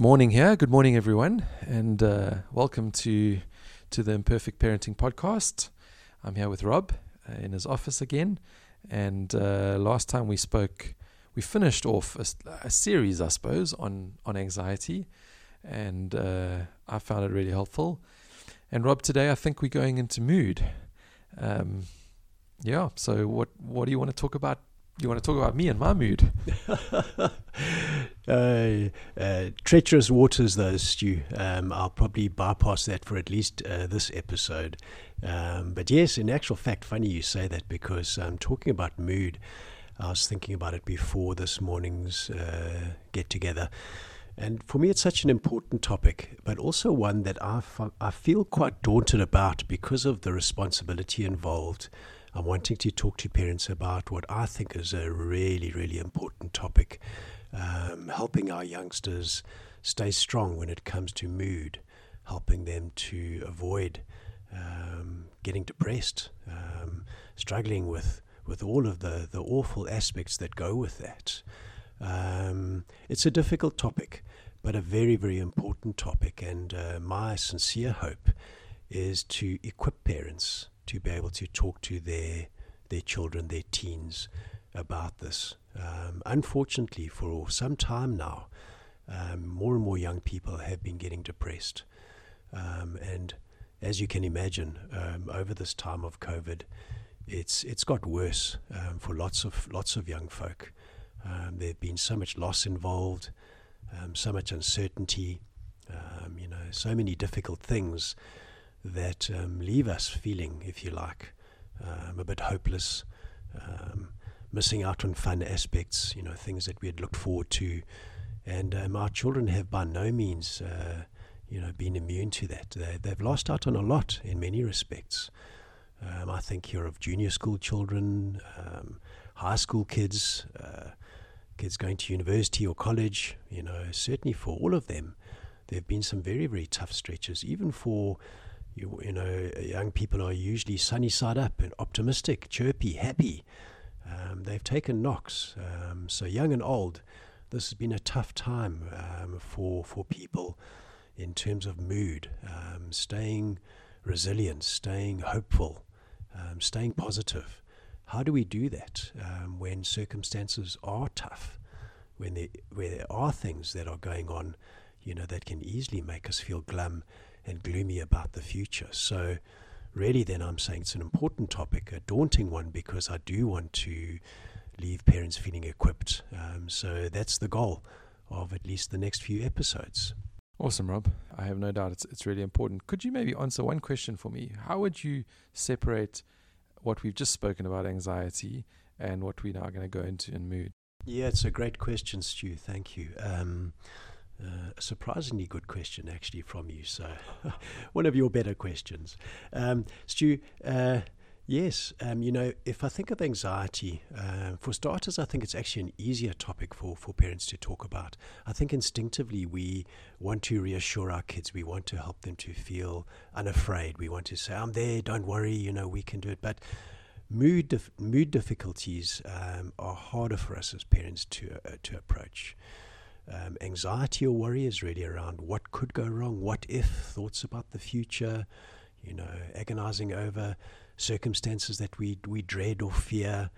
morning here. Good morning, everyone, and uh, welcome to to the Imperfect Parenting Podcast. I'm here with Rob uh, in his office again, and uh, last time we spoke, we finished off a, a series, I suppose, on on anxiety, and uh, I found it really helpful. And Rob, today I think we're going into mood. Um, yeah. So what what do you want to talk about you want to talk about me and my mood? uh, uh, treacherous waters, those, Stu. Um, I'll probably bypass that for at least uh, this episode. Um, but yes, in actual fact, funny you say that because um, talking about mood, I was thinking about it before this morning's uh, get together. And for me, it's such an important topic, but also one that I, f- I feel quite daunted about because of the responsibility involved I'm wanting to talk to parents about what I think is a really, really important topic um, helping our youngsters stay strong when it comes to mood, helping them to avoid um, getting depressed, um, struggling with, with all of the, the awful aspects that go with that. Um, it's a difficult topic, but a very, very important topic. And uh, my sincere hope is to equip parents to be able to talk to their their children, their teens, about this. Um, unfortunately, for some time now, um, more and more young people have been getting depressed, um, and as you can imagine, um, over this time of COVID, it's it's got worse um, for lots of lots of young folk. Um, there have been so much loss involved, so much uncertainty, you know, so many difficult things that leave us feeling, if you like, a bit hopeless, um, missing out on fun aspects, you know, things that we had looked forward to. And um, our children have by no means, uh, you know, been immune to that. They, they've lost out on a lot in many respects. Um, I think here of junior school children, um, high school kids, uh, kids going to university or college, you know, certainly for all of them, there have been some very, very tough stretches, even for you, you know, young people are usually sunny side up and optimistic, chirpy, happy. Um, they've taken knocks. Um, so young and old, this has been a tough time um, for for people in terms of mood, um, staying resilient, staying hopeful, um, staying positive. How do we do that um, when circumstances are tough, when there, where there are things that are going on, you know, that can easily make us feel glum and gloomy about the future. So, really, then I'm saying it's an important topic, a daunting one, because I do want to leave parents feeling equipped. Um, so, that's the goal of at least the next few episodes. Awesome, Rob. I have no doubt it's, it's really important. Could you maybe answer one question for me? How would you separate what we've just spoken about anxiety and what we're now going to go into in mood? Yeah, it's a great question, Stu. Thank you. Um, uh, a surprisingly good question, actually, from you. So, one of your better questions. Um, Stu, uh, yes, um, you know, if I think of anxiety, uh, for starters, I think it's actually an easier topic for, for parents to talk about. I think instinctively we want to reassure our kids, we want to help them to feel unafraid. We want to say, I'm there, don't worry, you know, we can do it. But mood, dif- mood difficulties um, are harder for us as parents to, uh, to approach. Um, anxiety or worry is really around what could go wrong, what if, thoughts about the future, you know, agonizing over circumstances that we, we dread or fear.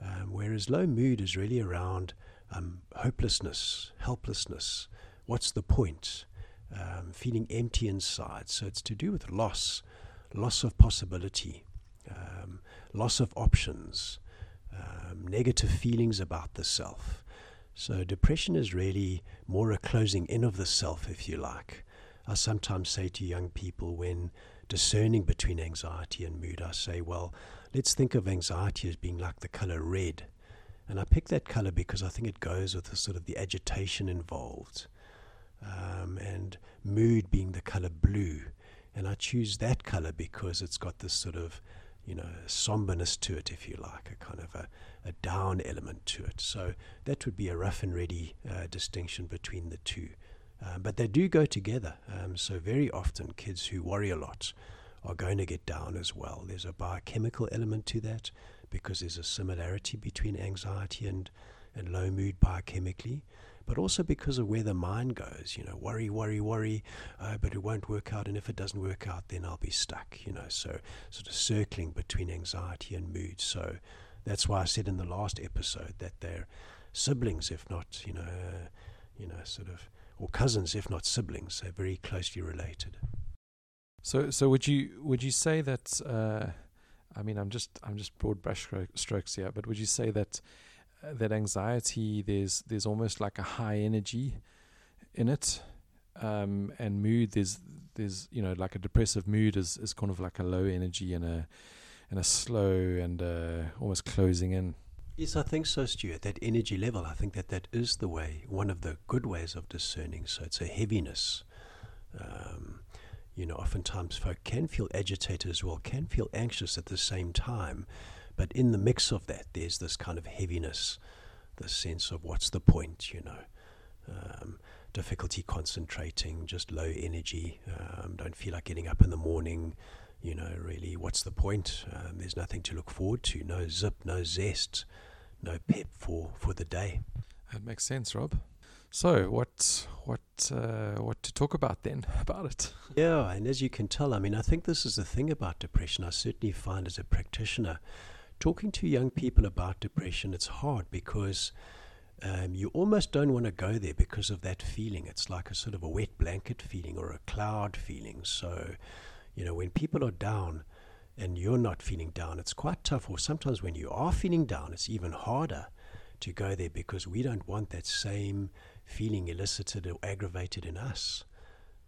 Um, whereas low mood is really around um, hopelessness, helplessness. What's the point? Um, feeling empty inside. So it's to do with loss, loss of possibility, um, loss of options, um, negative feelings about the self. So, depression is really more a closing in of the self, if you like. I sometimes say to young people when discerning between anxiety and mood, I say, well, let's think of anxiety as being like the color red. And I pick that color because I think it goes with the sort of the agitation involved, um, and mood being the color blue. And I choose that color because it's got this sort of you know, a somberness to it, if you like, a kind of a, a down element to it. So that would be a rough and ready uh, distinction between the two. Um, but they do go together. Um, so very often, kids who worry a lot are going to get down as well. There's a biochemical element to that because there's a similarity between anxiety and, and low mood biochemically. But also because of where the mind goes. You know, worry, worry, worry, uh, but it won't work out. And if it doesn't work out, then I'll be stuck. You know, so sort of circling between anxiety and mood. So that's why I said in the last episode that they're siblings, if not, you know, uh, you know, sort of, or cousins, if not siblings. They're very closely related. So, so would you would you say that? Uh, I mean, I'm just I'm just broad brush strokes here, but would you say that that anxiety there's there's almost like a high energy in it, um, and mood there's there's you know like a depressive mood is is kind of like a low energy and a and a slow and uh, almost closing in. Yes, I think so, Stuart. That energy level, I think that that is the way, one of the good ways of discerning. So it's a heaviness. Um, you know, oftentimes folk can feel agitated as well, can feel anxious at the same time. But in the mix of that, there's this kind of heaviness, the sense of what's the point, you know. Um, difficulty concentrating, just low energy, um, don't feel like getting up in the morning, you know, really, what's the point? Um, there's nothing to look forward to, no zip, no zest, no pep for, for the day. That makes sense, Rob. So, what what uh, what to talk about then about it? Yeah, and as you can tell, I mean, I think this is the thing about depression. I certainly find as a practitioner, talking to young people about depression, it's hard because um, you almost don't want to go there because of that feeling. It's like a sort of a wet blanket feeling or a cloud feeling. So, you know, when people are down and you're not feeling down, it's quite tough. Or sometimes when you are feeling down, it's even harder to go there because we don't want that same feeling elicited or aggravated in us.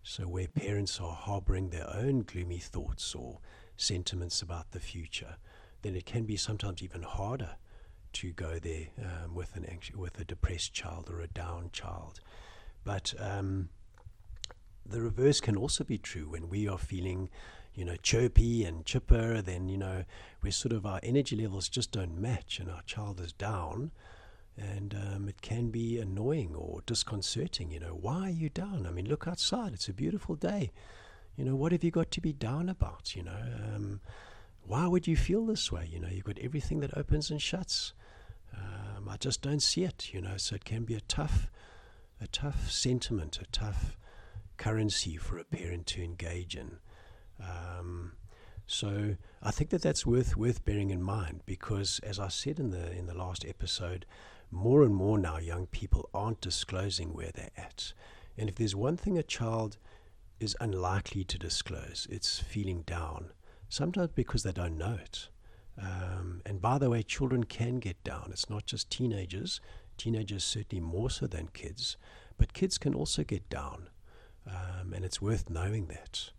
So, where parents are harboring their own gloomy thoughts or sentiments about the future, then it can be sometimes even harder to go there um, with an anxious, with a depressed child or a down child. But um, the reverse can also be true when we are feeling, you know, chirpy and chipper. Then you know, we're sort of our energy levels just don't match, and our child is down and um, it can be annoying or disconcerting. You know, why are you down? I mean, look outside; it's a beautiful day. You know, what have you got to be down about? You know, um, why would you feel this way? You know, you've got everything that opens and shuts. Um, I just don't see it. You know, so it can be a tough, a tough sentiment, a tough currency for a parent to engage in. Um, so I think that that's worth worth bearing in mind because, as I said in the in the last episode, more and more now young people aren't disclosing where they're at. And if there's one thing a child is unlikely to disclose, it's feeling down, sometimes because they don't know it. Um, and by the way, children can get down. It's not just teenagers, teenagers certainly more so than kids, but kids can also get down. Um, and it's worth knowing that.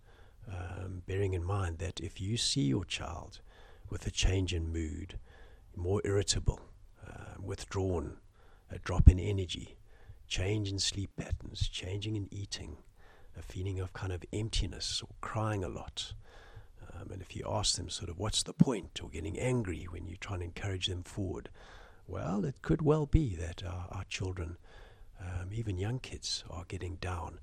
Um, bearing in mind that if you see your child with a change in mood, more irritable, uh, withdrawn, a drop in energy, change in sleep patterns, changing in eating, a feeling of kind of emptiness or crying a lot. Um, and if you ask them sort of what's the point or getting angry when you try and encourage them forward, well, it could well be that our, our children, um, even young kids, are getting down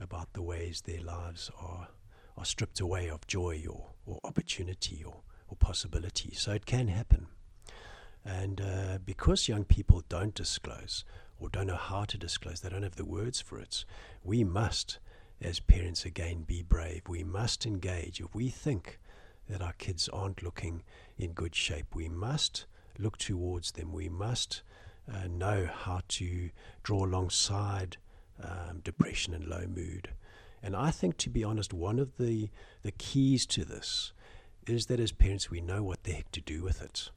about the ways their lives are, are stripped away of joy or, or opportunity or, or possibility. So it can happen. And uh, because young people don't disclose or don't know how to disclose, they don't have the words for it, we must, as parents, again, be brave. We must engage. If we think that our kids aren't looking in good shape, we must look towards them. We must uh, know how to draw alongside um, depression and low mood. And I think, to be honest, one of the, the keys to this is that as parents, we know what the heck to do with it.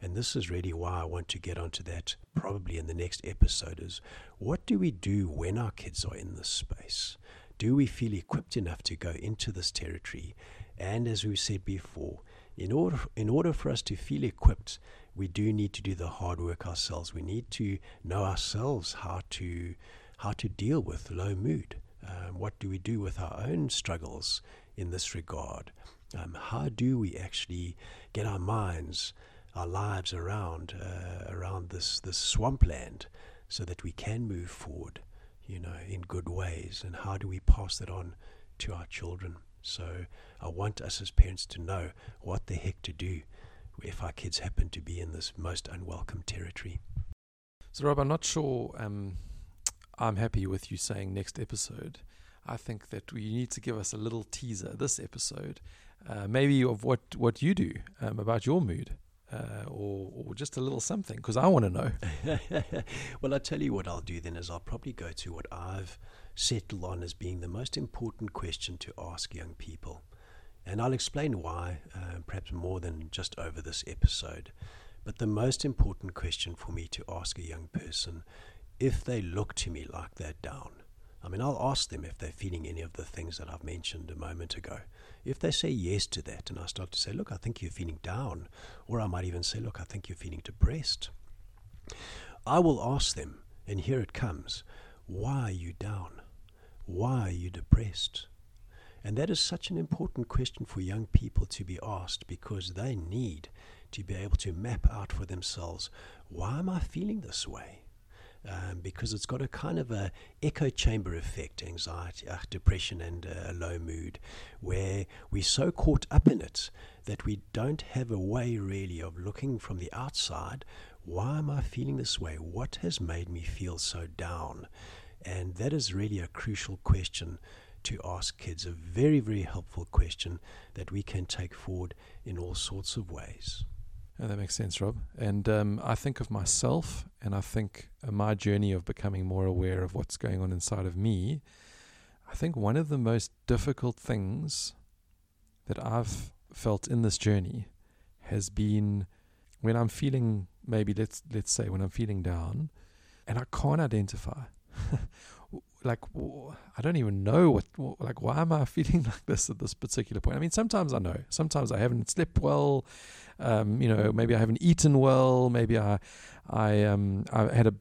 And this is really why I want to get onto that probably in the next episode is what do we do when our kids are in this space? Do we feel equipped enough to go into this territory? And as we said before, in order in order for us to feel equipped, we do need to do the hard work ourselves. We need to know ourselves how to how to deal with low mood. Um, what do we do with our own struggles in this regard? Um, how do we actually get our minds our lives around uh, around this this swampland, so that we can move forward, you know, in good ways. And how do we pass that on to our children? So I want us as parents to know what the heck to do if our kids happen to be in this most unwelcome territory. So Rob, I'm not sure. Um, I'm happy with you saying next episode. I think that we need to give us a little teaser this episode, uh, maybe of what, what you do um, about your mood. Uh, or, or just a little something because I want to know. well, I'll tell you what I'll do then is I'll probably go to what I've settled on as being the most important question to ask young people. And I'll explain why, uh, perhaps more than just over this episode. But the most important question for me to ask a young person, if they look to me like they're down, I mean, I'll ask them if they're feeling any of the things that I've mentioned a moment ago. If they say yes to that, and I start to say, look, I think you're feeling down, or I might even say, look, I think you're feeling depressed, I will ask them, and here it comes, why are you down? Why are you depressed? And that is such an important question for young people to be asked because they need to be able to map out for themselves why am I feeling this way? Um, because it's got a kind of a echo chamber effect, anxiety, uh, depression, and a uh, low mood, where we're so caught up in it that we don't have a way really of looking from the outside. Why am I feeling this way? What has made me feel so down? And that is really a crucial question to ask kids, a very, very helpful question that we can take forward in all sorts of ways. Yeah, that makes sense, Rob. And um, I think of myself and I think my journey of becoming more aware of what's going on inside of me. I think one of the most difficult things that I've felt in this journey has been when I'm feeling maybe let's let's say when I'm feeling down and I can't identify like I don't even know what like why am I feeling like this at this particular point? I mean, sometimes I know, sometimes I haven't slept well, um, you know, maybe I haven't eaten well, maybe I I um I had a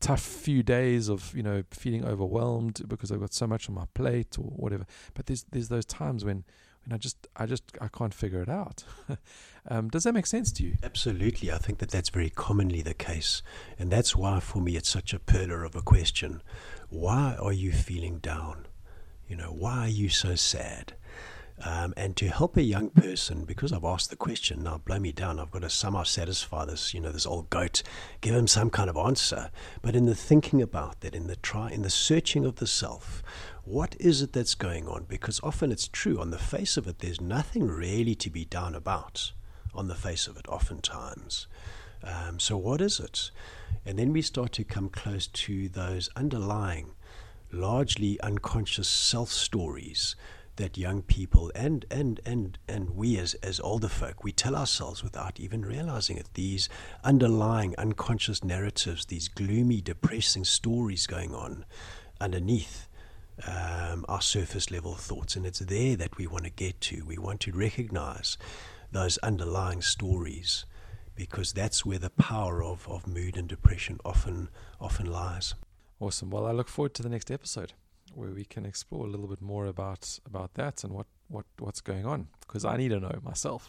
tough few days of you know feeling overwhelmed because I've got so much on my plate or whatever. But there's there's those times when when I just I just I can't figure it out. um, does that make sense to you? Absolutely, I think that that's very commonly the case, and that's why for me it's such a perler of a question. Why are you feeling down? You know, why are you so sad? Um, and to help a young person, because I've asked the question, now blow me down, I've got to somehow satisfy this, you know, this old goat, give him some kind of answer. But in the thinking about that, in the try, in the searching of the self, what is it that's going on? Because often it's true, on the face of it, there's nothing really to be down about, on the face of it, oftentimes. Um, so what is it? And then we start to come close to those underlying, largely unconscious self stories that young people and and and and we as as older folk we tell ourselves without even realizing it these underlying unconscious narratives these gloomy depressing stories going on underneath um, our surface level thoughts and it's there that we want to get to. We want to recognize those underlying stories because that's where the power of, of mood and depression often often lies. Awesome. Well i look forward to the next episode where we can explore a little bit more about about that and what what what's going on because I need to know myself.